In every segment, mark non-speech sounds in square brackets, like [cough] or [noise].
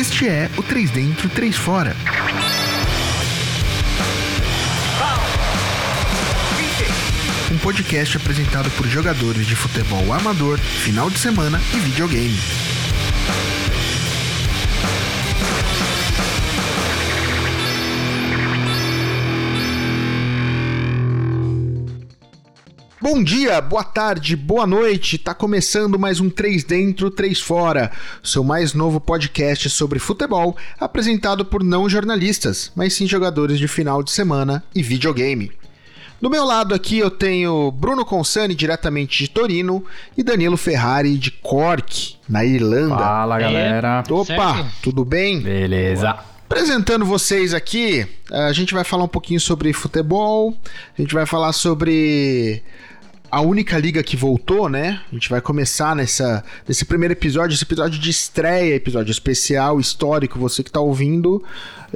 Este é o 3 Dentro, 3 Fora. Um podcast apresentado por jogadores de futebol amador, final de semana e videogame. Bom dia, boa tarde, boa noite. Tá começando mais um 3 dentro, 3 fora, seu mais novo podcast sobre futebol, apresentado por não jornalistas, mas sim jogadores de final de semana e videogame. Do meu lado aqui eu tenho Bruno Consani, diretamente de Torino, e Danilo Ferrari, de Cork, na Irlanda. Fala, galera. Opa, certo? tudo bem? Beleza. Apresentando vocês aqui, a gente vai falar um pouquinho sobre futebol, a gente vai falar sobre a única liga que voltou, né? A gente vai começar nessa, nesse primeiro episódio, esse episódio de estreia, episódio especial, histórico, você que tá ouvindo,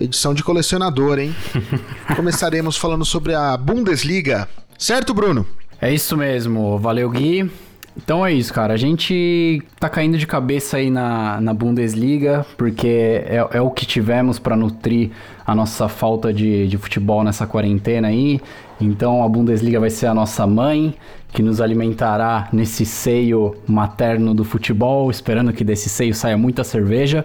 edição de colecionador, hein? [laughs] Começaremos falando sobre a Bundesliga, certo, Bruno? É isso mesmo. Valeu, Gui. Então é isso, cara. A gente tá caindo de cabeça aí na, na Bundesliga, porque é, é o que tivemos para nutrir a nossa falta de, de futebol nessa quarentena aí. Então a Bundesliga vai ser a nossa mãe, que nos alimentará nesse seio materno do futebol, esperando que desse seio saia muita cerveja.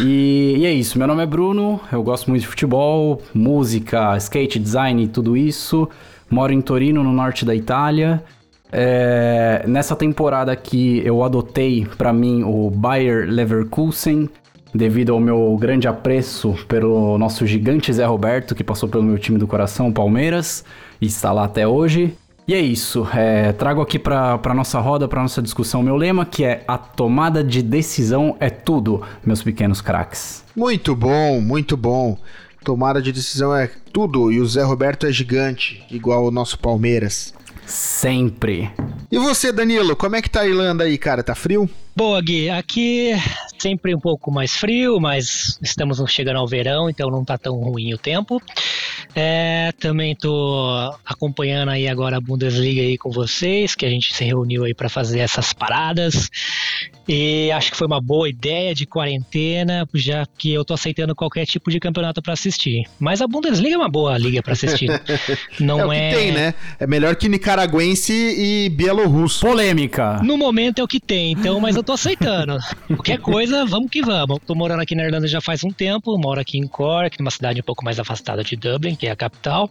E, e é isso. Meu nome é Bruno, eu gosto muito de futebol, música, skate, design e tudo isso. Moro em Torino, no norte da Itália. É, nessa temporada aqui eu adotei para mim o Bayer Leverkusen devido ao meu grande apreço pelo nosso gigante Zé Roberto que passou pelo meu time do coração, Palmeiras, e está lá até hoje. E é isso, é, trago aqui para nossa roda, para nossa discussão, meu lema que é a tomada de decisão é tudo, meus pequenos craques. Muito bom, muito bom. Tomada de decisão é tudo e o Zé Roberto é gigante, igual o nosso Palmeiras. Sempre. E você, Danilo, como é que tá a Irlanda aí, cara? Tá frio? Boa, Gui. Aqui sempre um pouco mais frio, mas estamos chegando ao verão, então não tá tão ruim o tempo. É, também tô acompanhando aí agora a Bundesliga aí com vocês, que a gente se reuniu aí para fazer essas paradas. E acho que foi uma boa ideia de quarentena, já que eu tô aceitando qualquer tipo de campeonato para assistir. Mas a Bundesliga é uma boa liga para assistir. [laughs] Não é o que é... tem, né? É melhor que nicaragüense e bielorrusso. Polêmica. No momento é o que tem, então, mas eu tô aceitando. [laughs] Qualquer coisa, vamos que vamos. Tô morando aqui na Irlanda já faz um tempo, moro aqui em Cork, numa cidade um pouco mais afastada de Dublin, que é a capital.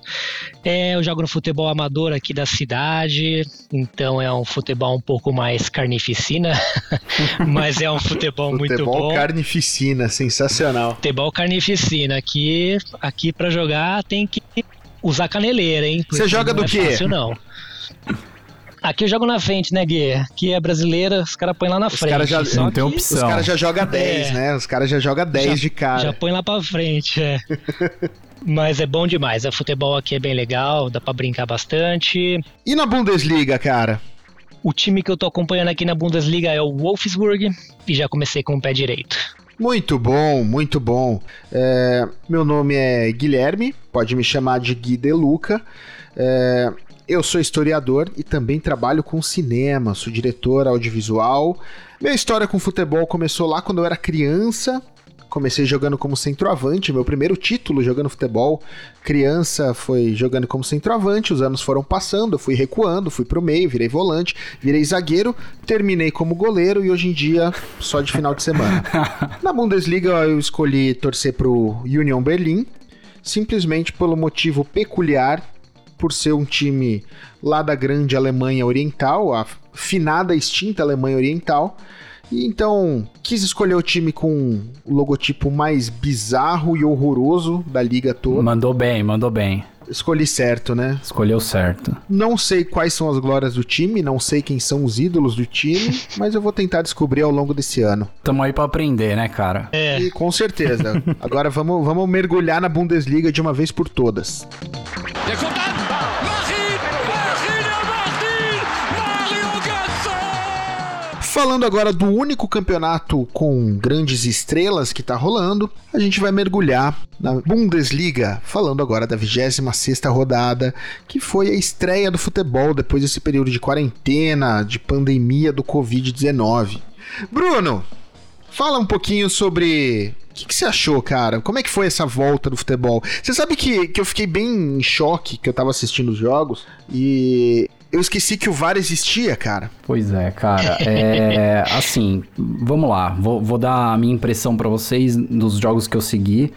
É, eu jogo no futebol amador aqui da cidade, então é um futebol um pouco mais carnificina, [laughs] mas é um futebol, muito Futebol bom. carnificina, sensacional. Futebol carnificina, aqui, aqui para jogar tem que usar caneleira, hein? Você joga não do é quê? Fácil, não. Aqui eu jogo na frente, né, Gui? Aqui é brasileira, os caras põem lá na Os frente. caras já- só não tem opção. Os caras já jogam 10, É. né? Os caras já jogam 10 Já- de cara. Já põe lá pra frente, é. [laughs] Mas é bom demais. O futebol aqui é bem legal, dá pra brincar bastante. E na Bundesliga, cara? O time que eu tô acompanhando aqui na Bundesliga é o Wolfsburg e já comecei com o pé direito. Muito bom, muito bom. É, meu nome é Guilherme, pode me chamar de Gui De Luca. É, eu sou historiador e também trabalho com cinema, sou diretor audiovisual. Minha história com futebol começou lá quando eu era criança. Comecei jogando como centroavante, meu primeiro título jogando futebol. Criança foi jogando como centroavante, os anos foram passando, eu fui recuando, fui pro meio, virei volante, virei zagueiro, terminei como goleiro e hoje em dia só de final de semana. [laughs] Na Bundesliga eu escolhi torcer pro Union Berlin, simplesmente pelo motivo peculiar, por ser um time lá da grande Alemanha Oriental, a finada extinta Alemanha Oriental. E então quis escolher o time com o logotipo mais bizarro e horroroso da liga toda. Mandou bem, mandou bem. Escolhi certo, né? Escolheu certo. Não sei quais são as glórias do time, não sei quem são os ídolos do time, [laughs] mas eu vou tentar descobrir ao longo desse ano. Tamo aí pra aprender, né, cara? É, E com certeza. Agora vamos, vamos mergulhar na Bundesliga de uma vez por todas. Der Falando agora do único campeonato com grandes estrelas que tá rolando, a gente vai mergulhar na Bundesliga, falando agora da 26ª rodada, que foi a estreia do futebol depois desse período de quarentena, de pandemia do Covid-19. Bruno, fala um pouquinho sobre que, que você achou, cara? Como é que foi essa volta do futebol? Você sabe que, que eu fiquei bem em choque que eu tava assistindo os jogos e eu esqueci que o VAR existia, cara. Pois é, cara. É, [laughs] assim, vamos lá. Vou, vou dar a minha impressão para vocês dos jogos que eu segui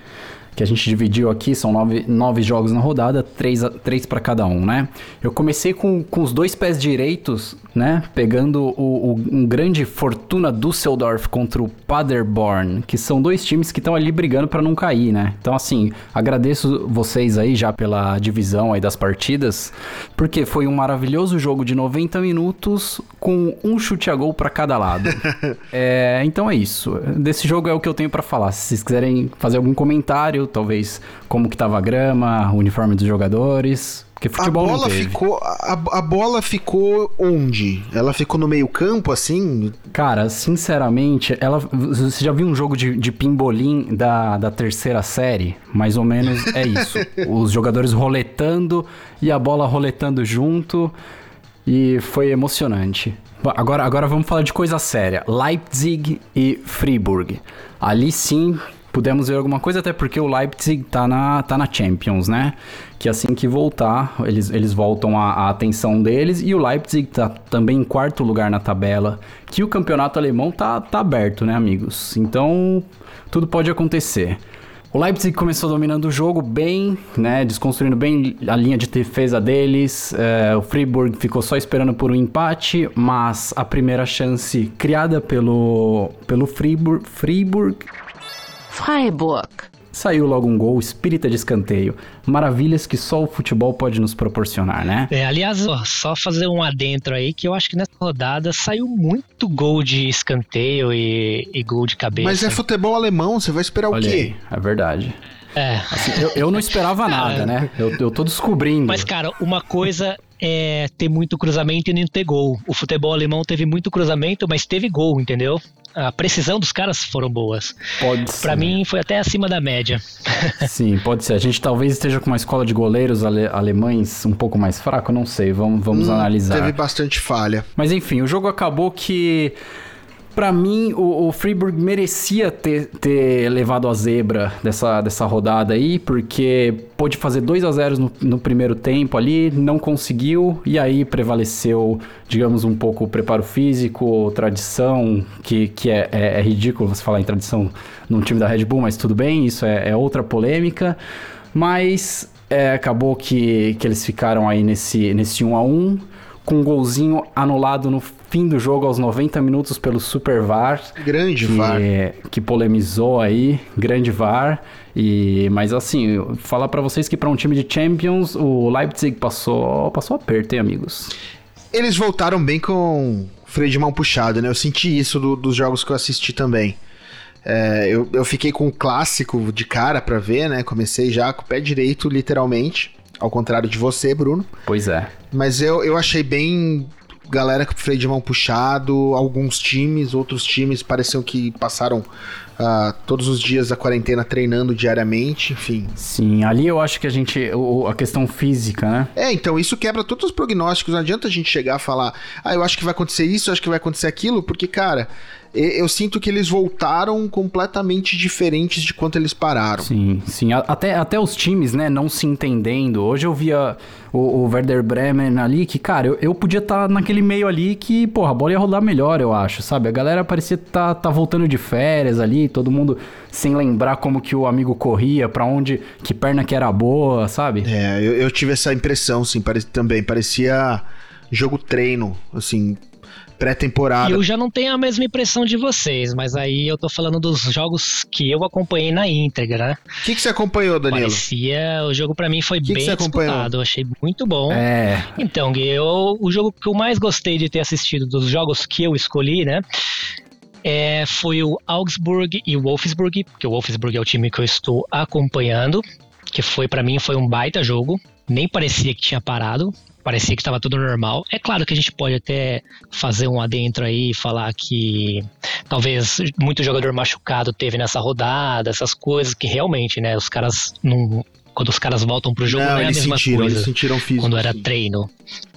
que a gente dividiu aqui, são nove, nove jogos na rodada, três, três para cada um, né? Eu comecei com, com os dois pés direitos, né? Pegando o, o, um grande Fortuna Düsseldorf contra o Paderborn, que são dois times que estão ali brigando para não cair, né? Então, assim, agradeço vocês aí já pela divisão aí das partidas, porque foi um maravilhoso jogo de 90 minutos com um chute a gol para cada lado. [laughs] é, então é isso. Desse jogo é o que eu tenho para falar. Se vocês quiserem fazer algum comentário, talvez como que tava a grama, o uniforme dos jogadores. Porque futebol a bola não teve. ficou a, a bola ficou onde? Ela ficou no meio campo assim? Cara, sinceramente, ela você já viu um jogo de, de pimbolim da, da terceira série? Mais ou menos é isso. [laughs] Os jogadores roletando e a bola roletando junto e foi emocionante. Agora, agora vamos falar de coisa séria. Leipzig e Friburg. Ali sim pudemos ver alguma coisa, até porque o Leipzig tá na, tá na Champions, né? Que assim que voltar, eles, eles voltam a, a atenção deles. E o Leipzig tá também em quarto lugar na tabela. Que o campeonato alemão tá, tá aberto, né, amigos? Então, tudo pode acontecer. O Leipzig começou dominando o jogo bem, né, desconstruindo bem a linha de defesa deles. É, o Fribourg ficou só esperando por um empate, mas a primeira chance criada pelo, pelo Fribourg Freiburg. Saiu logo um gol, espírita de escanteio. Maravilhas que só o futebol pode nos proporcionar, né? É, aliás, ó, só fazer um adentro aí, que eu acho que nessa rodada saiu muito gol de escanteio e, e gol de cabeça. Mas é futebol alemão, você vai esperar Olha o quê? aí, é verdade. É. Assim, eu, eu não esperava [laughs] nada, né? Eu, eu tô descobrindo. Mas, cara, uma coisa é ter muito cruzamento e não ter gol. O futebol alemão teve muito cruzamento, mas teve gol, entendeu? A precisão dos caras foram boas. Pode ser. Pra mim, foi até acima da média. [laughs] Sim, pode ser. A gente talvez esteja com uma escola de goleiros ale- alemães um pouco mais fraco, não sei. Vamos, vamos Hum, analisar. Teve bastante falha. Mas enfim, o jogo acabou que. Pra mim, o, o Friburg merecia ter, ter levado a zebra dessa, dessa rodada aí, porque pôde fazer 2 a 0 no, no primeiro tempo ali, não conseguiu, e aí prevaleceu, digamos, um pouco o preparo físico, tradição, que, que é, é, é ridículo você falar em tradição num time da Red Bull, mas tudo bem, isso é, é outra polêmica. Mas é, acabou que, que eles ficaram aí nesse, nesse 1 a 1 com um golzinho anulado no fim do jogo aos 90 minutos pelo Super VAR. Grande que, VAR. que polemizou aí, grande VAR. E, mas assim, falar pra vocês que pra um time de Champions, o Leipzig passou, passou aperto, hein, amigos? Eles voltaram bem com freio de mão puxado, né? Eu senti isso do- dos jogos que eu assisti também. É, eu, eu fiquei com o clássico de cara pra ver, né? Comecei já com o pé direito, literalmente. Ao contrário de você, Bruno. Pois é. Mas eu, eu achei bem galera com freio de mão puxado, alguns times, outros times pareciam que passaram ah, todos os dias da quarentena treinando diariamente, enfim. Sim, ali eu acho que a gente. o- a questão física, né? É, então isso quebra todos os prognósticos. Não adianta a gente chegar a falar, ah, eu acho que vai acontecer isso, eu acho que vai acontecer aquilo, porque, cara, eu sinto que eles voltaram completamente diferentes de quanto eles pararam. Sim, sim. Até, até os times, né, não se entendendo. Hoje eu via o, o Werder Bremen ali, que, cara, eu, eu podia estar naquele meio ali que, porra, a bola ia rodar melhor, eu acho, sabe? A galera parecia tá, tá voltando de férias ali, todo mundo sem lembrar como que o amigo corria, pra onde, que perna que era boa, sabe? É, eu, eu tive essa impressão, sim, pare- também. Parecia jogo treino, assim, pré-temporada. Eu já não tenho a mesma impressão de vocês, mas aí eu tô falando dos jogos que eu acompanhei na íntegra, né? O que, que você acompanhou, Danilo? Parecia, o jogo pra mim foi Que que bem acompanhou? disputado, eu achei muito bom. É, Então, eu, o jogo que eu mais gostei de ter assistido dos jogos que eu escolhi, né? É, foi o Augsburg e o Wolfsburg, porque o Wolfsburg é o time que eu estou acompanhando, que foi para mim foi um baita jogo. Nem parecia que tinha parado, parecia que estava tudo normal. É claro que a gente pode até fazer um adentro aí e falar que talvez muito jogador machucado teve nessa rodada, essas coisas que realmente, né, os caras não quando os caras voltam pro jogo não, não é a mesma sentiram, coisa. eles sentiram físico. quando era sim. treino.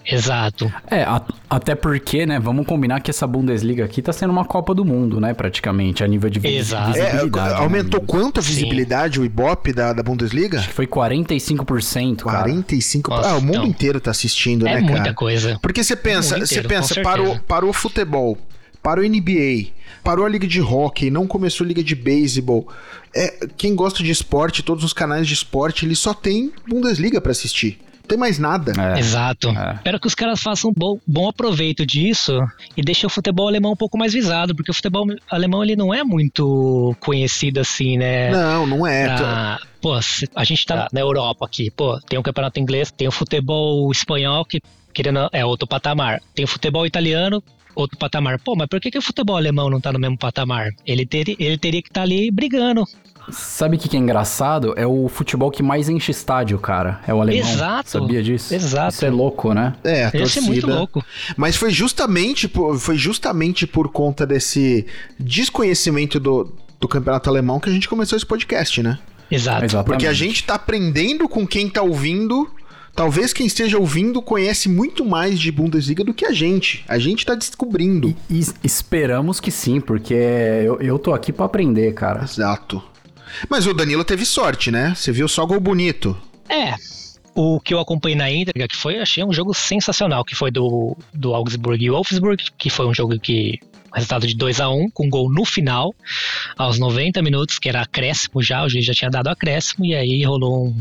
Exato. É, a- até porque, né, vamos combinar que essa Bundesliga aqui tá sendo uma Copa do Mundo, né, praticamente, a nível de Exato. É, visibilidade. né, aumentou amigos? quanto a Sim. visibilidade, o Ibope da, da Bundesliga? Acho que foi 45%, cara. 45. Nossa, ah, o mundo então. inteiro tá assistindo, É né, muita cara? coisa. Porque você pensa, você pensa, parou, parou o futebol, parou a NBA, parou a liga de hockey, não começou a liga de beisebol. É, quem gosta de esporte, todos os canais de esporte, eles só tem Bundesliga pra assistir. Não tem mais nada. É. Exato. É. Espero que os caras façam um bom, bom aproveito disso e deixem o futebol alemão um pouco mais visado, porque o futebol alemão ele não é muito conhecido assim, né? Não, não é. Pra- Pô, se- a gente tá na Europa aqui, pô, tem o campeonato inglês, tem o futebol espanhol, que querendo é outro patamar. Tem o futebol italiano, outro patamar. Pô, mas por que, que o futebol alemão não tá no mesmo patamar? Ele, ter, ele teria que estar ali brigando. Sabe o que, que é engraçado? É o futebol que mais enche estádio, cara. É o alemão. Exato. Sabia disso? Exato. Isso é louco, né? É, a Ia ser muito torcida. louco. Mas foi justamente por, foi justamente por conta desse desconhecimento do, do campeonato alemão que a gente começou esse podcast, né? Exato. Exatamente. Porque a gente tá aprendendo com quem tá ouvindo. Talvez quem esteja ouvindo conhece muito mais de Bundesliga do que a gente. A gente tá descobrindo. E es- esperamos que sim, porque eu, eu tô aqui pra aprender, cara. Exato. Mas o Danilo teve sorte, né? Você viu só gol bonito. É. O que eu acompanhei na íntegra, que foi, achei um jogo sensacional, que foi do, do Augsburg e Wolfsburg, que foi um jogo que. Resultado de 2 a 1 com gol no final, aos 90 minutos, que era acréscimo já, o juiz já tinha dado acréscimo, e aí rolou um,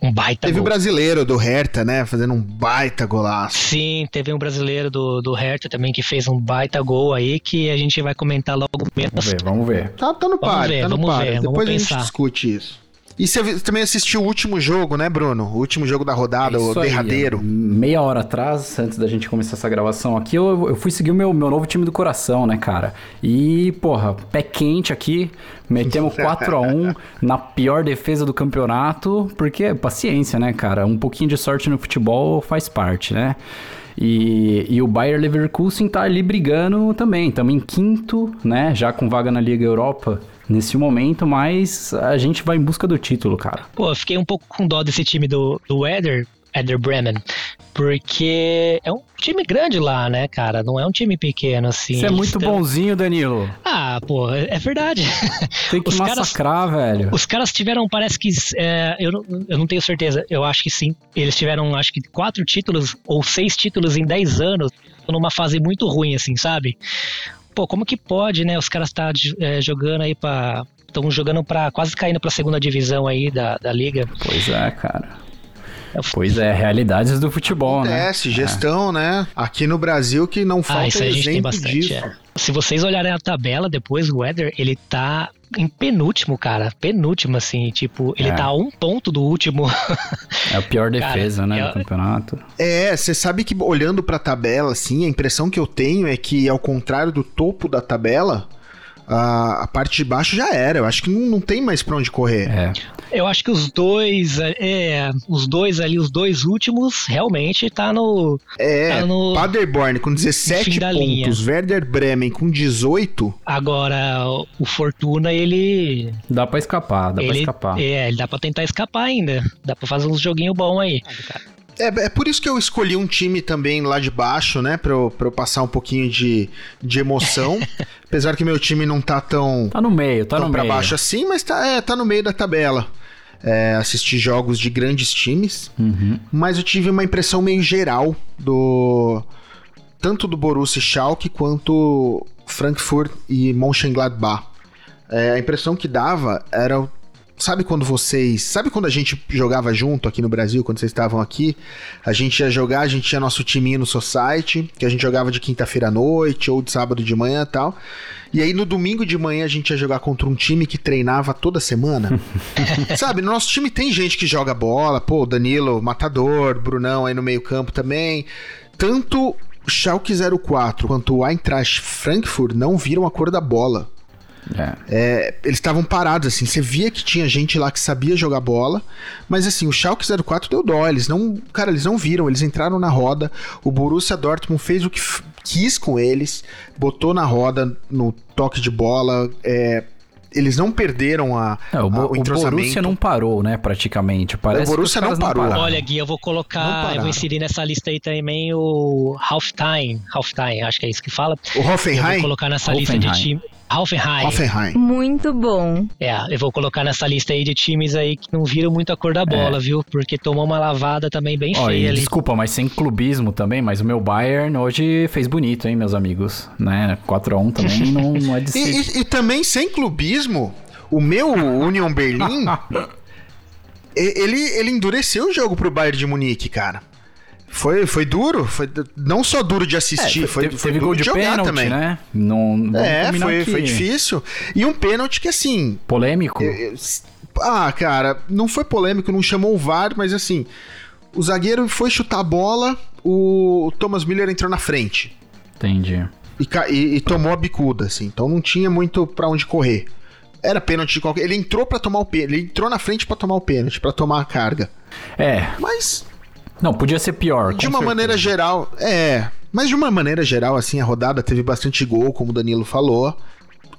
um baita Teve o gol. brasileiro do Hertha, né? Fazendo um baita golaço. Sim, teve um brasileiro do, do Hertha também que fez um baita gol aí, que a gente vai comentar logo Vamos menos. ver, vamos ver. Tá, tá no par, tá no vamos par. ver, vamos Depois a gente discute isso. E você também assistiu o último jogo, né, Bruno? O último jogo da rodada, o Isso aí, derradeiro. meia hora atrás, antes da gente começar essa gravação aqui, eu, eu fui seguir o meu, meu novo time do coração, né, cara? E, porra, pé quente aqui, metemos [laughs] 4x1 na pior defesa do campeonato, porque paciência, né, cara? Um pouquinho de sorte no futebol faz parte, né? E, e o Bayer Leverkusen tá ali brigando também. Estamos em quinto, né? Já com vaga na Liga Europa nesse momento, mas a gente vai em busca do título, cara. Pô, eu fiquei um pouco com dó desse time do, do Eder, Eder Bremen, porque é um time grande lá, né, cara? Não é um time pequeno, assim. Você é muito tão- bonzinho, Danilo. Ah, pô, é verdade. Tem que Os caras- massacrar, velho. Os caras tiveram, parece que. é, eu, não, eu não tenho certeza, eu acho que sim. Eles tiveram, acho que, quatro títulos ou seis títulos em dez anos, numa fase muito ruim, assim, sabe? Pô, como que pode, né? Os caras tá é, jogando aí pra. Estão jogando pra. quase caindo pra segunda divisão aí da, da liga. Pois é, cara. É, Pois é, realidades do futebol, né? Acontece, gestão, né? Aqui no Brasil que não falta Ah, isso aí a gente tem bastante. disso. é. Se vocês olharem a tabela depois, o Weather, ele tá em penúltimo, cara. Penúltimo, assim. Tipo, ele É. tá a um ponto do último. É a pior [laughs] Cara, defesa, né, é- do campeonato. É, você sabe que olhando pra tabela, assim, a impressão que eu tenho é que, ao contrário do topo da tabela, a, a parte de baixo já era. Eu acho que não, não tem mais pra onde correr. É. Eu acho que os dois, é, os dois ali, os dois últimos, realmente tá no. É, Tá no- Paderborn com 17 fim da linha. pontos, Werder Bremen com 18. Agora, o Fortuna, ele. Dá pra escapar, dá pra ele escapar. É, ele dá pra tentar escapar ainda. Dá pra fazer uns joguinhos bons aí. É, é por isso que eu escolhi um time também lá de baixo, né? Pra eu, pra eu passar um pouquinho de, de emoção. [laughs] Apesar que meu time não tá tão, Tá no meio, tá no pra meio. baixo assim, mas tá, é, tá no meio da tabela. É, assisti jogos de grandes times, Uhum. mas eu tive uma impressão meio geral do tanto do Borussia Schalke quanto Frankfurt e Mönchengladbach. É, a impressão que dava era sabe quando vocês, sabe quando a gente jogava junto aqui no Brasil, quando vocês estavam aqui, a gente ia jogar, a gente tinha nosso timinho no Society, que a gente jogava de quinta-feira à noite ou de sábado de manhã e tal. E aí no domingo de manhã a gente ia jogar contra um time que treinava toda semana. [laughs] Sabe, no nosso time tem gente que joga bola, pô, Danilo, Matador, Brunão aí no meio-campo também. Tanto o Schalke 04 quanto o Eintracht Frankfurt não viram a cor da bola. É. É, eles estavam parados, assim, você via que tinha gente lá que sabia jogar bola, mas assim, o Schalke 04 deu dó, eles não, cara, eles não viram, eles entraram na roda, o Borussia Dortmund fez o que quis com eles, botou na roda no toque de bola, é, eles não perderam a, É, o, a- o o. Borussia não parou, né, praticamente. Parece O Borussia não parou. pararam. Olha, Gui, eu vou Não colocar, eu vou inserir nessa lista aí também o Halftime, Halftime, acho que é isso que fala. O Eu vou Hoffenheim? colocar nessa lista de Hoffenheim. time. Halfenheim. Hoffenheim. Muito bom. É, eu vou colocar nessa lista aí de times aí que não viram muito a cor da bola, viu? Porque tomou uma lavada também bem Ó, e feia ali. desculpa, mas sem clubismo também, mas o meu Bayern hoje fez bonito, hein, meus amigos? Né? 4x1 também [laughs] não, não é de se... E, e- e também sem clubismo, o meu Union Berlin, [laughs] e- ele, ele endureceu o jogo pro Bayern de Munique, cara. Foi, foi duro, foi não só duro de assistir, foi, teve, foi teve duro gol de jogar pênalti, também. né? Não, É, foi, foi difícil. E um pênalti que, assim, Polêmico? eu- eu- ah, cara, não foi polêmico, não chamou o VAR, mas assim, o zagueiro foi chutar a bola, o Thomas Miller entrou na frente. Entendi. e, e- e tomou a bicuda, assim. Então não tinha muito pra onde correr. Era pênalti de qualquer. Ele entrou pra tomar o pênalti. Ele entrou na frente pra tomar o pênalti, pra tomar a carga. É, Mas não, podia ser pior. de uma certeza. maneira geral, é. Mas de uma maneira geral, assim, a rodada teve bastante gol, como o Danilo falou.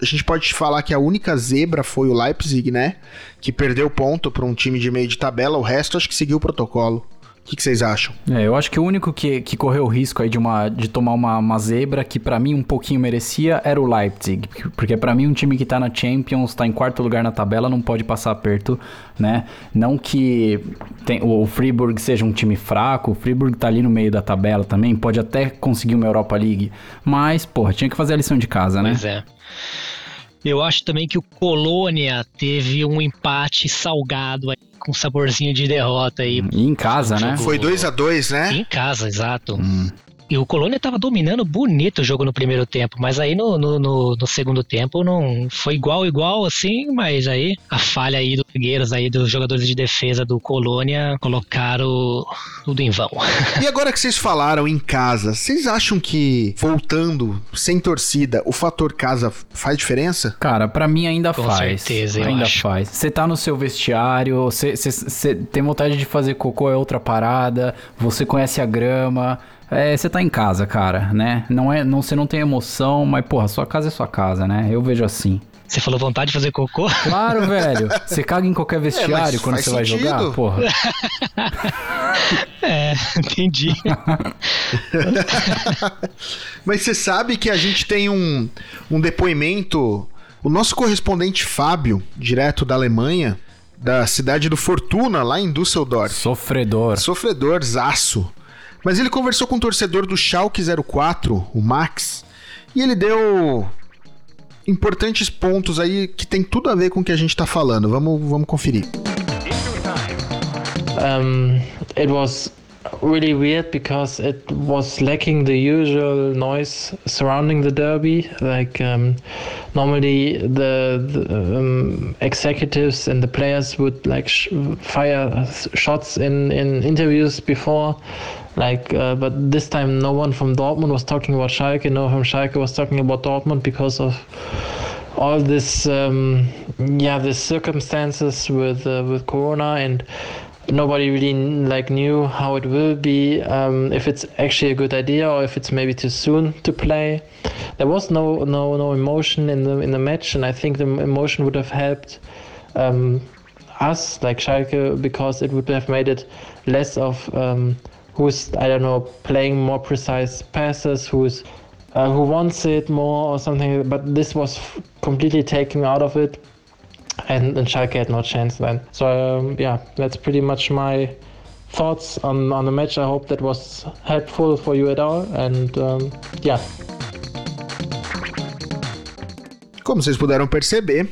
A gente pode falar que a única zebra foi o Leipzig, né? Que perdeu ponto pra um time de meio de tabela. O resto acho que seguiu o protocolo. O que, que vocês acham? É, eu acho que o único que, que correu o risco aí de, uma, de tomar uma, uma zebra, que pra mim um pouquinho merecia, era o Leipzig. Porque pra mim um time que tá na Champions, tá em quarto lugar na tabela, não pode passar aperto, né? Não que tem, o Friburg seja um time fraco, o Friburg tá ali no meio da tabela também, pode até conseguir uma Europa League, mas, porra, tinha que fazer a lição de casa, né? Pois é. Eu acho também que o Colônia teve um empate salgado aí, com saborzinho de derrota aí. E em casa, né? Foi 2 a 2 né? Em casa, exato. Hum. E o Colônia tava dominando bonito o jogo no primeiro tempo, mas aí no, no, no- no segundo tempo não foi igual, igual assim, mas aí a falha aí dos zagueiros aí dos jogadores de defesa do Colônia colocaram tudo em vão. E agora que vocês falaram em casa, vocês acham que, voltando, sem torcida, o fator casa faz diferença? Cara, pra mim ainda Com faz. certeza, eu ainda acho. faz. Você tá no seu vestiário, você tem vontade de fazer cocô é outra parada, você conhece a grama. É, você tá em casa, cara, né? Não é, não, você não tem emoção, mas porra, sua casa é sua casa, né? Eu vejo assim. Você falou vontade de fazer cocô? Claro, [laughs] velho. Você caga em qualquer vestiário quando faz você vai sentido. jogar, porra. É, entendi. [laughs] Mas você sabe que a gente tem um, um depoimento. O nosso correspondente Fábio, direto da Alemanha, da cidade do Fortuna, lá em Düsseldorf. Sofredor. Sofredor, zaço. Mas ele conversou com um torcedor do Schalke 04, o Max, e ele deu importantes pontos aí que tem tudo a ver com o que a gente tá falando. Vamos, vamos conferir. Um, it was really weird because it was lacking the usual noise surrounding the derby. Like um, normally, the, the um, executives and the players would like sh- fire shots in in interviews before. Like, uh, but this time, no one from Dortmund was talking about Schalke. No one from Schalke was talking about Dortmund because of all this um, yeah the circumstances with uh, with corona and nobody really like knew how it will be um, if it's actually a good idea or if it's maybe too soon to play there was no no no emotion in the in the match and i think the emotion would have helped um, us like Schalke because it would have made it less of um, who's I don't know playing more precise passes who's uh, who wants it more or something but this was f- completely taken out of it. And, and Schalke had no chance then. So um, yeah that's pretty much my thoughts on, on the match. I hope that was helpful for you at all. And um, yeah. Como vocês puderam perceber,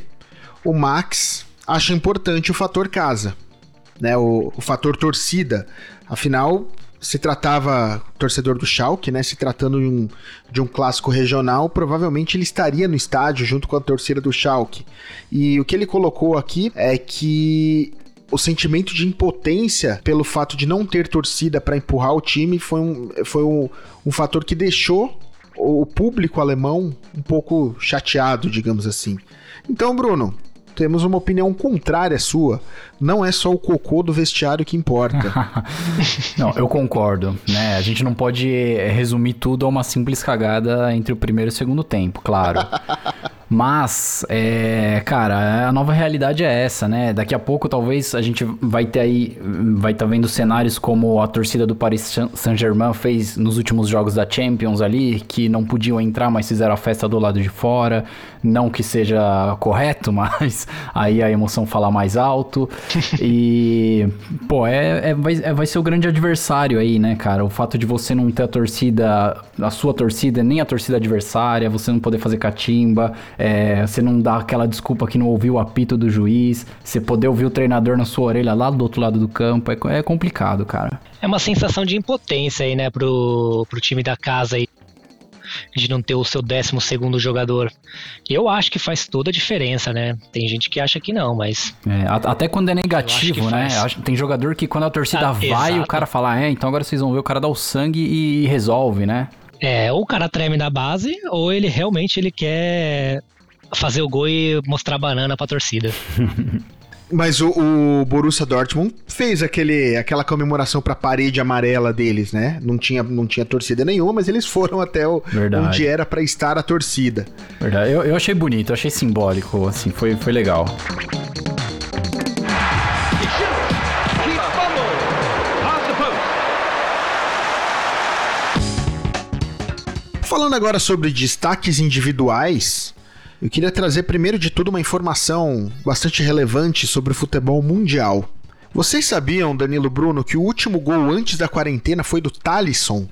o Max acha importante o fator casa, né? O, o fator torcida. Afinal, se tratava torcedor do Schalke, né? Se tratando de um, de um clássico regional, provavelmente ele estaria no estádio junto com a torcida do Schalke. E o que ele colocou aqui é que o sentimento de impotência pelo fato de não ter torcida para empurrar o time foi um, foi um, um fator que deixou o público alemão um pouco chateado, digamos assim. Então, Bruno, temos uma opinião contrária à sua. Não é só o cocô do vestiário que importa. [laughs] Não, eu concordo, né? A gente não pode eh, resumir tudo a uma simples cagada entre o primeiro e o segundo tempo, claro. [laughs] Mas, é, cara, a nova realidade é essa, né? Daqui a pouco talvez a gente vai ter aí, vai estar tá vendo cenários como a torcida do Paris Saint-Germain fez nos últimos jogos da Champions ali, que não podiam entrar, mas fizeram a festa do lado de fora. Não que seja correto, [laughs] mas aí a emoção fala mais alto. e, pô, é, é, vai, é, vai ser o grande adversário aí, né, cara? O fato de você não ter a torcida, a sua torcida, nem a torcida adversária, você não poder fazer catimba, é, você não dá aquela desculpa que não ouviu o apito do juiz, você poder ouvir o treinador na sua orelha lá do outro lado do campo, é, é complicado, cara. É uma sensação de impotência aí, né, pro, pro time da casa aí de não ter o seu 12 segundo jogador. Eu acho que faz toda a diferença, né? Tem gente que acha que não, mas. É, até quando é negativo, né? Tem jogador que quando a torcida ah, vai, exato. o cara fala, é, então agora vocês vão ver, o cara dá o sangue e resolve, né? É, ou o cara treme da base, ou ele realmente ele quer fazer o gol e mostrar a banana pra torcida. [laughs] Mas o, o, Borussia Dortmund fez aquele, aquela comemoração pra parede amarela deles, né? Não tinha, não tinha torcida nenhuma, mas eles foram até o, onde era para estar a torcida. Verdade. Eu, eu achei bonito, eu achei simbólico, assim, foi, foi legal. Falando agora sobre destaques individuais, eu queria trazer primeiro de tudo uma informação bastante relevante sobre o futebol mundial. Vocês sabiam, Danilo Bruno, que o último gol antes da quarentena foi do Talisson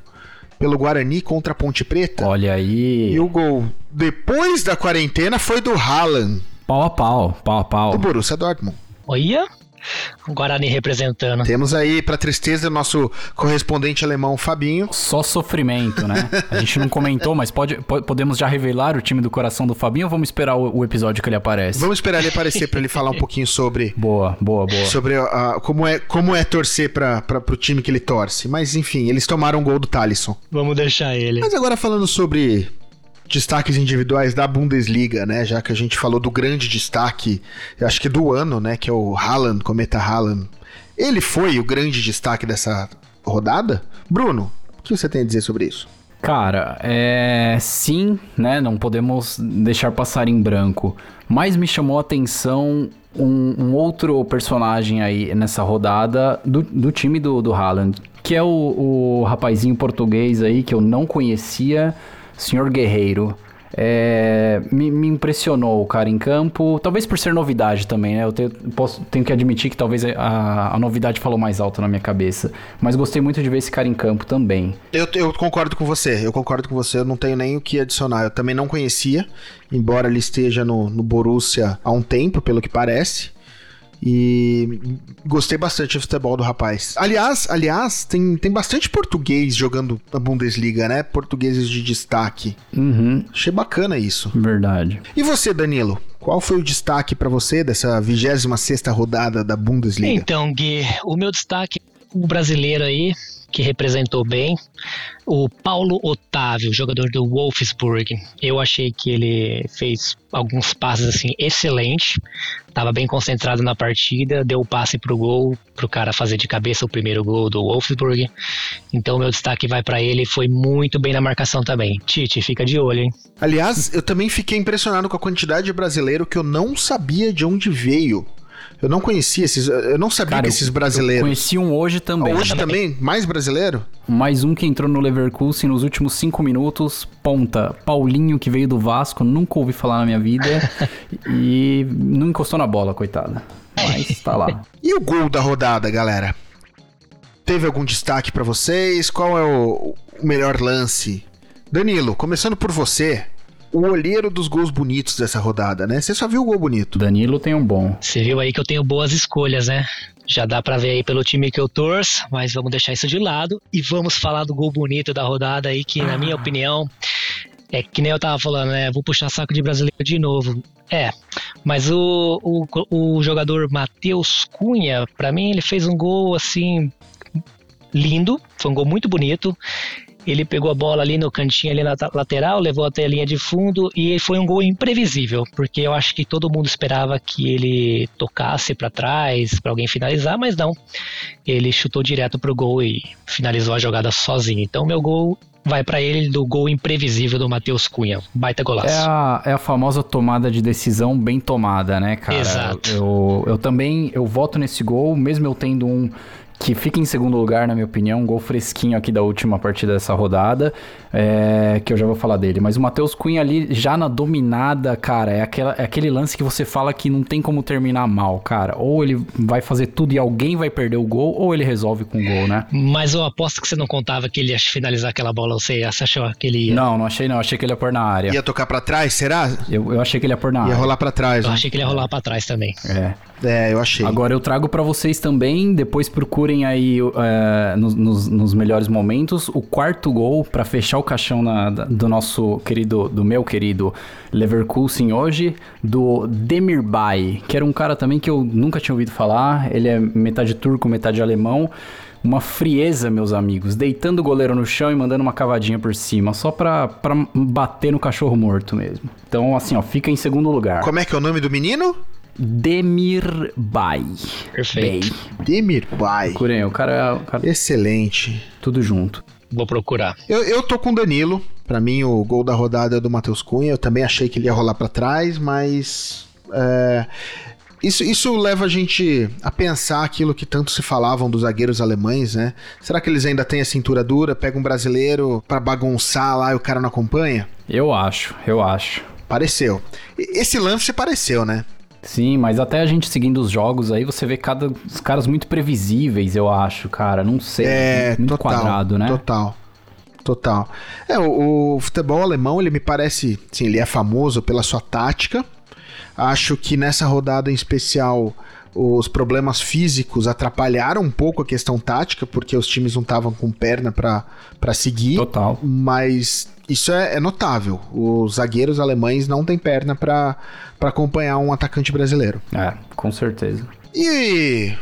pelo Guarani contra a Ponte Preta? Olha aí. E o gol depois da quarentena foi do Haaland. Pau a pau, pau a pau. Do Borussia Dortmund. Olha, Guarani representando. Temos aí, para tristeza, nosso correspondente alemão Fabinho. Só sofrimento, né? A gente não comentou, mas pode, podemos já revelar o time do coração do Fabinho ou vamos esperar o, o episódio que ele aparece? Vamos esperar ele aparecer para ele falar um pouquinho sobre. Boa, boa, boa. Sobre uh, como, é, como é torcer para o time que ele torce. Mas enfim, eles tomaram o gol do Talisson. Vamos deixar ele. Mas agora falando sobre destaques individuais da Bundesliga, né? Já que a gente falou do grande destaque, acho que do ano, né? Que é o Haaland, Cometa Haaland. Ele foi o grande destaque dessa rodada? Bruno, o que você tem a dizer sobre isso? Cara, é. Sim, né? Não podemos deixar passar em branco. Mas me chamou a atenção um, um outro personagem aí nessa rodada do, do time do, do Haaland, que é o, o rapazinho português aí que eu não conhecia Senhor Guerreiro. É, me, me, impressionou o cara em campo, talvez por ser novidade também, né? Eu tenho, posso, tenho que admitir que talvez a, a, novidade falou mais alto na minha cabeça. Mas gostei muito de ver esse cara em campo também. Eu, eu concordo com você, eu concordo com você, eu não tenho nem o que adicionar. Eu também não conhecia, embora ele esteja no, no Borussia há um tempo, pelo que parece. E gostei bastante do futebol do rapaz. Aliás, aliás, tem, tem bastante português jogando na Bundesliga, né? Portugueses de destaque. Uhum. Achei bacana isso. Verdade. E você, Danilo? Qual foi o destaque para você dessa 26 rodada da Bundesliga? Então, Gui, o meu destaque, o brasileiro aí, que representou bem. O Paulo Otávio, jogador do Wolfsburg, eu achei que ele fez alguns passes assim excelente, estava bem concentrado na partida, deu o passe pro gol, pro cara fazer de cabeça o primeiro gol do Wolfsburg. Então meu destaque vai para ele, foi muito bem na marcação também. Tite, fica de olho, hein? Aliás, eu também fiquei impressionado com a quantidade de brasileiro que eu não sabia de onde veio. Eu não conhecia esses. Eu não sabia Cara, que esses brasileiros. Eu conheci um hoje também. Hoje também? Mais brasileiro? Mais um que entrou no Leverkusen nos últimos cinco minutos. Ponta. Paulinho, que veio do Vasco. Nunca ouvi falar na minha vida. [laughs] e não encostou na bola, coitada. Mas tá lá. e o gol da rodada, galera? Teve algum destaque para vocês? Qual é o melhor lance? Danilo, começando por você o olheiro dos gols bonitos dessa rodada, né? Você só viu o gol bonito. Danilo tem um bom. Você viu aí que eu tenho boas escolhas, né? Já dá para ver aí pelo time que eu torço, mas vamos deixar isso de lado e vamos falar do gol bonito da rodada aí, que na minha opinião é que nem eu tava falando, né? Vou puxar saco de brasileiro de novo. É, mas o, o, o jogador Matheus Cunha, para mim, ele fez um gol assim lindo, foi um gol muito bonito. Ele pegou a bola ali no cantinho, ali na lateral, levou até a linha de fundo e foi um gol imprevisível, porque eu acho que todo mundo esperava que ele tocasse para trás para alguém finalizar, mas não. Ele chutou direto pro gol e finalizou a jogada sozinho. Então, meu gol vai para ele do gol imprevisível do Matheus Cunha. Baita golaço. É a, é a famosa tomada de decisão bem tomada, né, cara? Exato. Eu, eu também, eu voto nesse gol, mesmo eu tendo um que fica em segundo lugar, na minha opinião, um gol fresquinho aqui da última partida dessa rodada, é, que eu já vou falar dele. Mas o Matheus Cunha ali, já na dominada, cara, é, aquela, é aquele lance que você fala que não tem como terminar mal, cara. Ou ele vai fazer tudo e alguém vai perder o gol, ou ele resolve com o gol, né? Mas eu aposto que você não contava que ele ia finalizar aquela bola, você achou que ele ia. Não, não achei não, achei que ele ia pôr na área. Ia tocar pra trás, será? Eu, eu achei que ele ia pôr na Ia área. rolar pra trás. Eu né? achei que ele ia rolar pra trás também. É. É, eu achei. Agora eu trago pra vocês também, depois procurem aí é, nos, nos- nos melhores momentos, o quarto gol pra fechar o caixão na- do nosso querido, do meu querido Leverkusen hoje, do Demirbay, que era um cara também que eu nunca tinha ouvido falar, ele é metade turco, metade alemão, uma frieza, meus amigos, deitando o goleiro no chão e mandando uma cavadinha por cima, só pra, pra bater no cachorro morto mesmo. Então, assim, ó, fica em segundo lugar. Como é que é o nome do menino? Demirbay. Perfeito. Bay. Demir Bay. Procurem, o cara, o cara- Excelente. Tudo junto. Vou procurar. Eu, eu tô com o Danilo. Pra mim, o gol da rodada é do Matheus Cunha. Eu também achei que ele ia rolar pra trás, mas. é, isso, isso leva a gente a pensar aquilo que tanto se falavam dos zagueiros alemães, né? Será que eles ainda têm a cintura dura? Pega um brasileiro pra bagunçar lá e o cara não acompanha? Eu acho, eu acho. Pareceu. Esse lance pareceu, né? Sim, mas até a gente seguindo os jogos aí, você vê cada, os caras muito previsíveis, eu acho, cara. Não sei. É, muito total. quadrado, né? Total. Total. É, o, o futebol alemão, ele me parece, sim, ele é famoso pela sua tática. Acho que nessa rodada em especial os problemas físicos atrapalharam um pouco a questão tática, porque os times não estavam com perna pra seguir. Total. Mas isso é, é notável. Os zagueiros alemães não têm perna pra acompanhar um atacante brasileiro. É, com certeza. E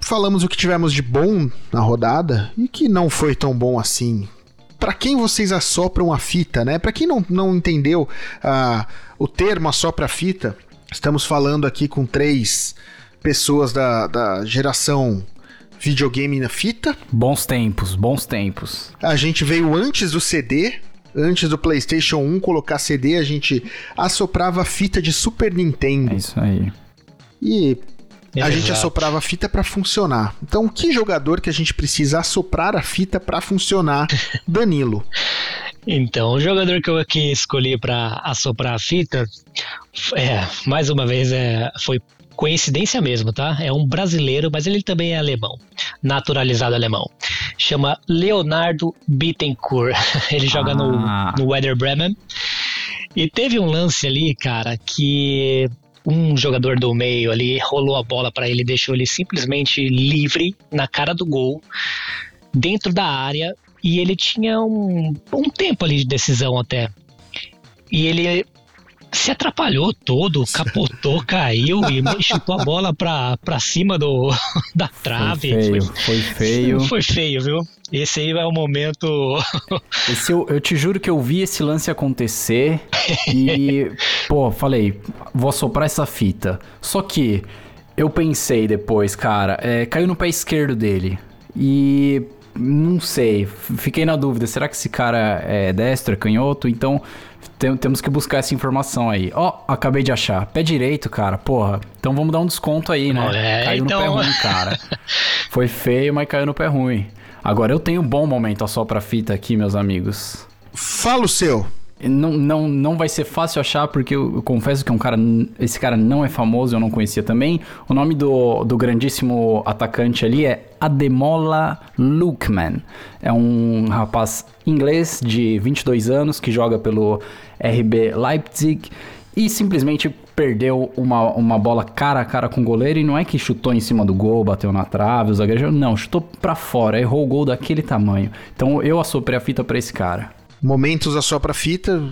falamos o que tivemos de bom na rodada e que não foi tão bom assim. Pra quem vocês assopram a fita, né? Pra quem não, não entendeu ah, o termo assopra a fita, estamos falando aqui com três pessoas da, da geração videogame na fita. Bons tempos, bons tempos. A gente veio antes do CD, antes do PlayStation 1 colocar CD, a gente assoprava a fita de Super É Nintendo. isso aí. E a gente Exato. assoprava a fita pra funcionar. Então, que jogador que a gente precisa assoprar a fita pra funcionar? [laughs] Danilo. Então, o jogador que eu aqui escolhi pra assoprar a fita, é, mais uma vez, é, foi coincidência mesmo, tá? É um brasileiro, mas ele também é alemão, naturalizado alemão. Chama Leonardo Bittencourt. [laughs] Ele joga Ah. no, no Werder Bremen. E teve um lance ali, cara, que um jogador do meio ali rolou a bola pra ele, deixou ele simplesmente livre na cara do gol, dentro da área, e ele tinha um, um tempo ali de decisão até. E ele se atrapalhou todo, capotou, [laughs] caiu e chutou a bola pra, pra cima do, [laughs] da trave. Foi feio, foi feio. Foi feio, viu? Esse aí é o momento. [laughs] Esse eu, eu te juro que eu vi esse lance acontecer e, pô, falei, vou assoprar essa fita. Só que eu pensei depois, cara, é, caiu no pé esquerdo dele. E não sei, fiquei na dúvida, será que esse cara é destro, é canhoto? Então tem- temos que buscar essa informação aí. Ó, acabei de achar, pé direito, cara, porra. Então vamos dar um desconto aí, né? É, caiu então. no pé ruim, cara. [laughs] Foi feio, mas caiu no pé ruim. Agora eu tenho um bom momento só pra fita aqui, meus amigos. Fala o seu. Não, não, não vai ser fácil achar, porque eu, eu confesso que é um cara. Esse cara não é famoso, eu não conhecia também. O nome do, do grandíssimo atacante ali é Ademola Lookman. É um rapaz inglês de 22 anos que joga pelo RB Leipzig e simplesmente perdeu uma, uma bola cara a cara com o goleiro e não é que chutou em cima do gol, bateu na trave, o zagueiro não, chutou pra fora, errou o gol daquele tamanho. Então eu assoprei a fita pra esse cara. Momentos a fita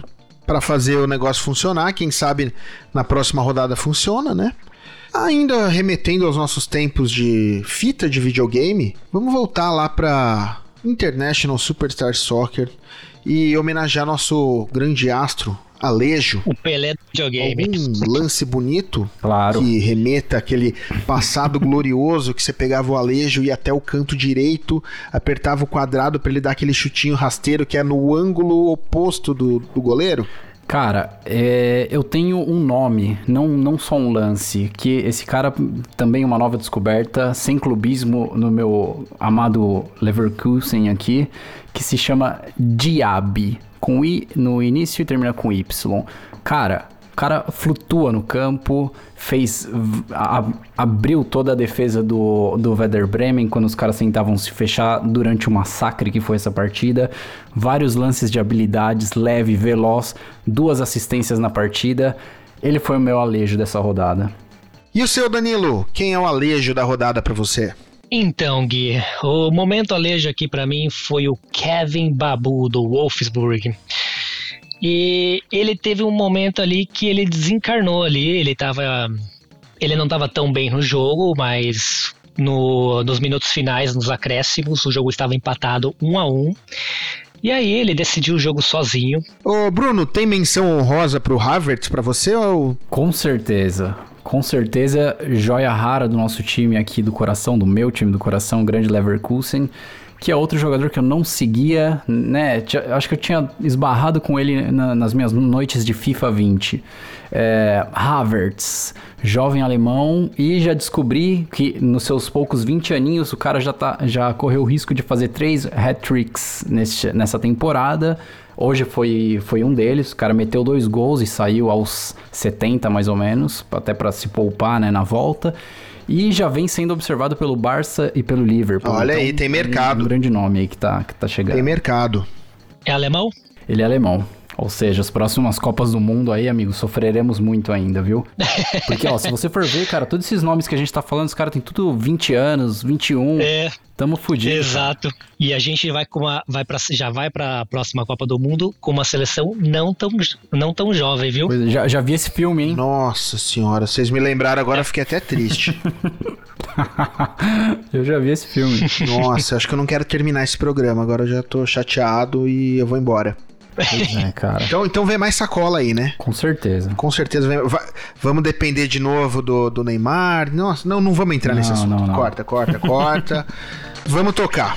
pra fazer o negócio funcionar. Quem sabe na próxima rodada funciona, né? Ainda remetendo aos nossos tempos de fita de videogame, vamos voltar lá pra International Superstar Soccer e homenagear nosso grande astro, alejo? O Pelé do videogame. Algum lance bonito Claro. que remeta aquele passado glorioso que você pegava o alejo e ia até o canto direito, apertava o quadrado pra ele dar aquele chutinho rasteiro que é no ângulo oposto do, do goleiro? Cara, é, eu tenho um nome, não, não só um lance, que esse cara também é uma nova descoberta, sem clubismo no meu amado Leverkusen aqui, que se chama Diaby, com I no início e termina com Y. Cara, o cara flutua no campo, fez. abriu toda a defesa do, do Werder Bremen quando os caras tentavam se fechar durante o massacre que foi essa partida. Vários lances de habilidades, leve, veloz, duas assistências na partida. Ele foi o meu alejo dessa rodada. E o seu Danilo, quem é o alejo da rodada pra você? Então, Gui, o momento alejo aqui pra mim foi o Kevin Babu do Wolfsburg. E ele teve um momento ali que ele desencarnou ali, ele tava ele não tava tão bem no jogo, mas no- nos minutos finais, nos acréscimos, o jogo estava empatado um a um. E aí ele decidiu o jogo sozinho. Ô, Bruno, tem menção honrosa pro Havertz pra você ou... Com certeza. Com certeza, joia rara do nosso time aqui do coração, do meu time do coração, o grande Leverkusen, que é outro jogador que eu não seguia, né? Acho que eu tinha esbarrado com ele na- nas minhas noites de FIFA 20. É, Havertz, jovem alemão, e já descobri que nos seus poucos 20 aninhos o cara já, tá, já correu o risco de fazer três hat-tricks nessa temporada. Hoje foi, foi um deles, o cara meteu dois gols e saiu aos 70 mais ou menos, até pra se poupar né, na volta. E já vem sendo observado pelo Barça e pelo Liverpool. Olha aí, tem é mercado. Um grande nome aí que tá, que tá chegando. Tem mercado. É alemão? Ele é alemão. Ou seja, as próximas Copas do Mundo aí, amigo, sofreremos muito ainda, viu? [laughs] Porque, ó, se você for ver, cara, todos esses nomes que a gente tá falando, os caras têm tudo 20 anos, 21. É, Tamo fudido. Exato. E a gente vai com uma, vai para já vai para a próxima Copa do Mundo com uma seleção não tão não tão jovem, viu? Pois é, já, já vi esse filme, hein? Nossa senhora, vocês me lembraram agora, eu fiquei até triste. [laughs] Eu já vi esse filme. Nossa, acho que eu não quero terminar esse programa, agora eu já tô chateado e eu vou embora. Pois é, cara. Então, então vem mais sacola aí, né? Com certeza. Com certeza vem, vamos depender de novo do, do Neymar. Nossa, não, não vamos entrar nesse Não, assunto. não, não. Corta, corta, corta. [laughs] vamos tocar.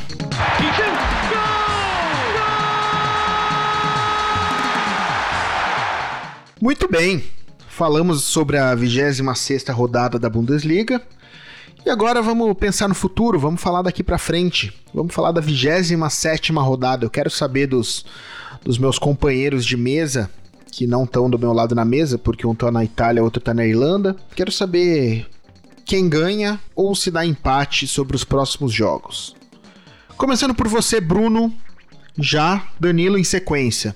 Muito bem. Falamos sobre a 26ª rodada da Bundesliga. E agora vamos pensar no futuro, vamos falar daqui pra frente. Vamos falar da 27ª rodada. Eu quero saber dos, dos meus companheiros de mesa que não estão do meu lado na mesa, porque um tá na Itália, outro tá na Irlanda. Quero saber quem ganha ou se dá empate sobre os próximos jogos. Começando por você, Bruno, já Danilo em sequência.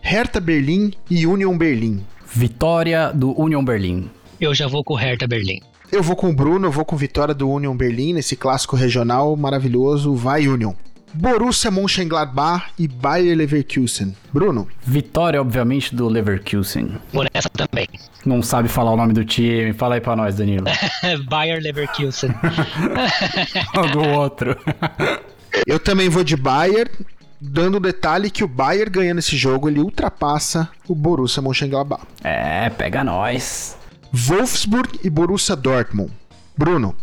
Hertha Berlim e Union Berlim. Vitória do Union Berlim. Eu já vou com o Hertha Berlim. Eu vou com o Bruno, eu vou com vitória do Union Berlim nesse clássico regional maravilhoso. Vai Union. Borussia Mönchengladbach e Bayer Leverkusen. Bruno, Vitória, obviamente, do Leverkusen. Vou nessa também. Não sabe falar o nome do time. Fala aí pra nós, Danilo. [laughs] Bayer Leverkusen. [laughs] do outro. [laughs] eu também vou de Bayer, dando o detalhe que o Bayer ganhando esse jogo, ele ultrapassa o Borussia Mönchengladbach. É, pega nós. Wolfsburg e Borussia Dortmund. Bruno,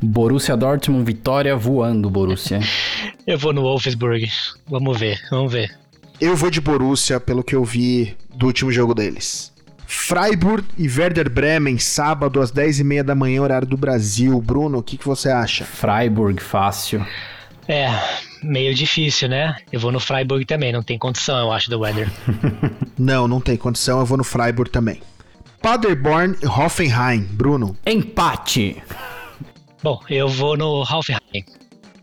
Borussia Dortmund, vitória voando, Borussia. [laughs] Eu vou no Wolfsburg. Vamos ver, vamos ver. eu vou de Borussia pelo que eu vi do último jogo deles. Freiburg e Werder Bremen, sábado às 10h30 da manhã, horário do Brasil. Bruno, o que, que você acha? Freiburg, fácil. É, meio difícil, né? Eu vou no Freiburg também, não tem condição, eu acho, do Weather. [laughs] Não, não tem condição, eu vou no Freiburg também. Paderborn e Hoffenheim. Bruno, Empate. Bom, eu vou no Hoffenheim.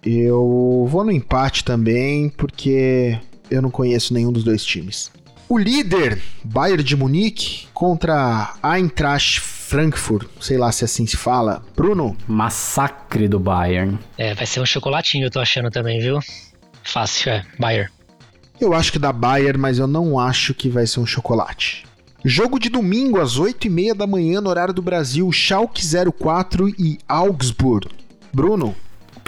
eu vou no empate também, porque eu não conheço nenhum dos dois times. O líder, Bayern de Munique, contra Eintracht Frankfurt, sei lá se assim se fala. Bruno, Massacre do Bayern. É, vai ser um chocolatinho, eu tô achando também, viu? Fácil, é. Bayer. eu acho que dá Bayern, mas eu não acho que vai ser um chocolate. Jogo de domingo às 8h30 da manhã no horário do Brasil, Schalke 04 e Augsburg. Bruno,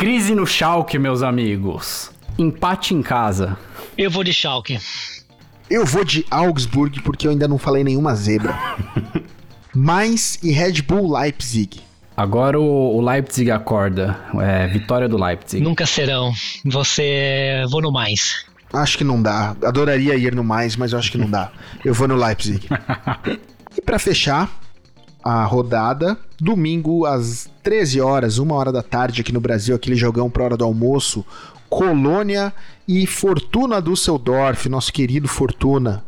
Crise no Schalke, meus amigos. Empate em casa. Eu vou de Schalke. Eu vou de Augsburg porque eu ainda não falei nenhuma zebra. [laughs] Mainz e Red Bull Leipzig. Agora o, o Leipzig acorda. É, vitória do Leipzig. Nunca serão. Você. Vou no mais. Acho que não dá. Adoraria ir no mais, mas eu acho que não dá. [laughs] Eu vou no Leipzig. e para fechar a rodada, domingo às 13 horas, uma hora da tarde aqui no Brasil, aquele jogão pra hora do almoço, Colônia e Fortuna Düsseldorf, nosso querido Fortuna.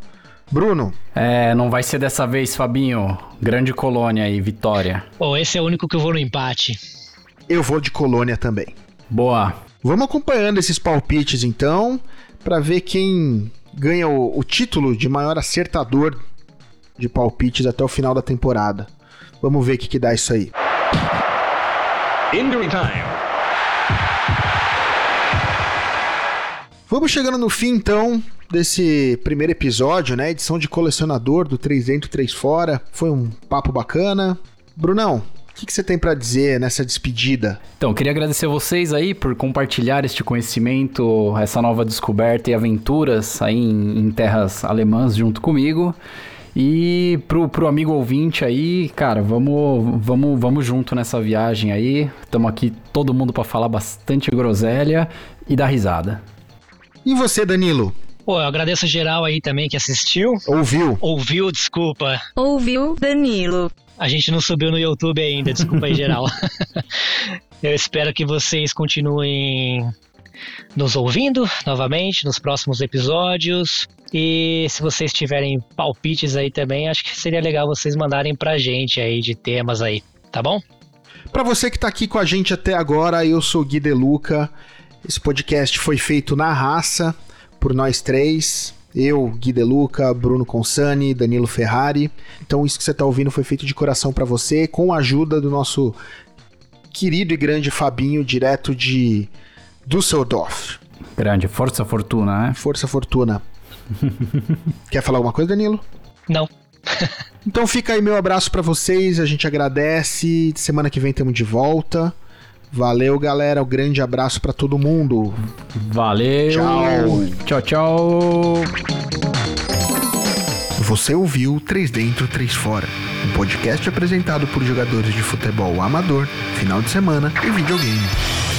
Bruno, É, não vai ser dessa vez, Fabinho. Grande colônia e vitória. Pô, esse é o único que eu vou no empate. eu vou de Colônia também. Boa. Vamos acompanhando esses palpites então, para ver quem ganha o, o título de maior acertador de palpites até o final da temporada. Vamos ver o que, que dá isso aí. Injury time. Vamos chegando no fim então desse primeiro episódio, né? Edição de colecionador do 3 dentro, 3 fora. Foi um papo bacana. Brunão, o que, que você tem pra dizer nessa despedida? Então, eu queria agradecer a vocês aí por compartilhar este conhecimento, essa nova descoberta e aventuras aí em, em terras alemãs junto comigo. E pro, pro amigo ouvinte aí, cara, vamos, vamos, vamos junto nessa viagem aí. Estamos aqui todo mundo para falar bastante groselha e dar risada. E você, Danilo? Pô, eu agradeço geral aí também que assistiu. Ouviu? Ouviu, desculpa. Ouviu, Danilo? A gente não subiu no YouTube ainda, desculpa aí, geral. [laughs] eu espero que vocês continuem nos ouvindo novamente nos próximos episódios. E se vocês tiverem palpites aí também, acho que seria legal vocês mandarem pra gente aí de temas aí, tá bom? Pra você que tá aqui com a gente até agora, eu sou Gui Deluca. Esse podcast foi feito na raça por nós três. Eu, Gui Deluca, Bruno Consani, Danilo Ferrari. Então isso que você tá ouvindo foi feito de coração pra você, com a ajuda do nosso querido e grande Fabinho, direto de Düsseldorf. Grande, força fortuna, né? Força Fortuna. [laughs] Quer falar alguma coisa, Danilo? Não. Então fica aí meu abraço pra vocês, a gente agradece. Semana que vem estamos de volta. Valeu, galera. Um grande abraço pra todo mundo. Valeu! Tchau. Tchau, tchau! Você ouviu 3 Dentro, 3 Fora, um podcast apresentado por jogadores de futebol amador, final de semana e videogame.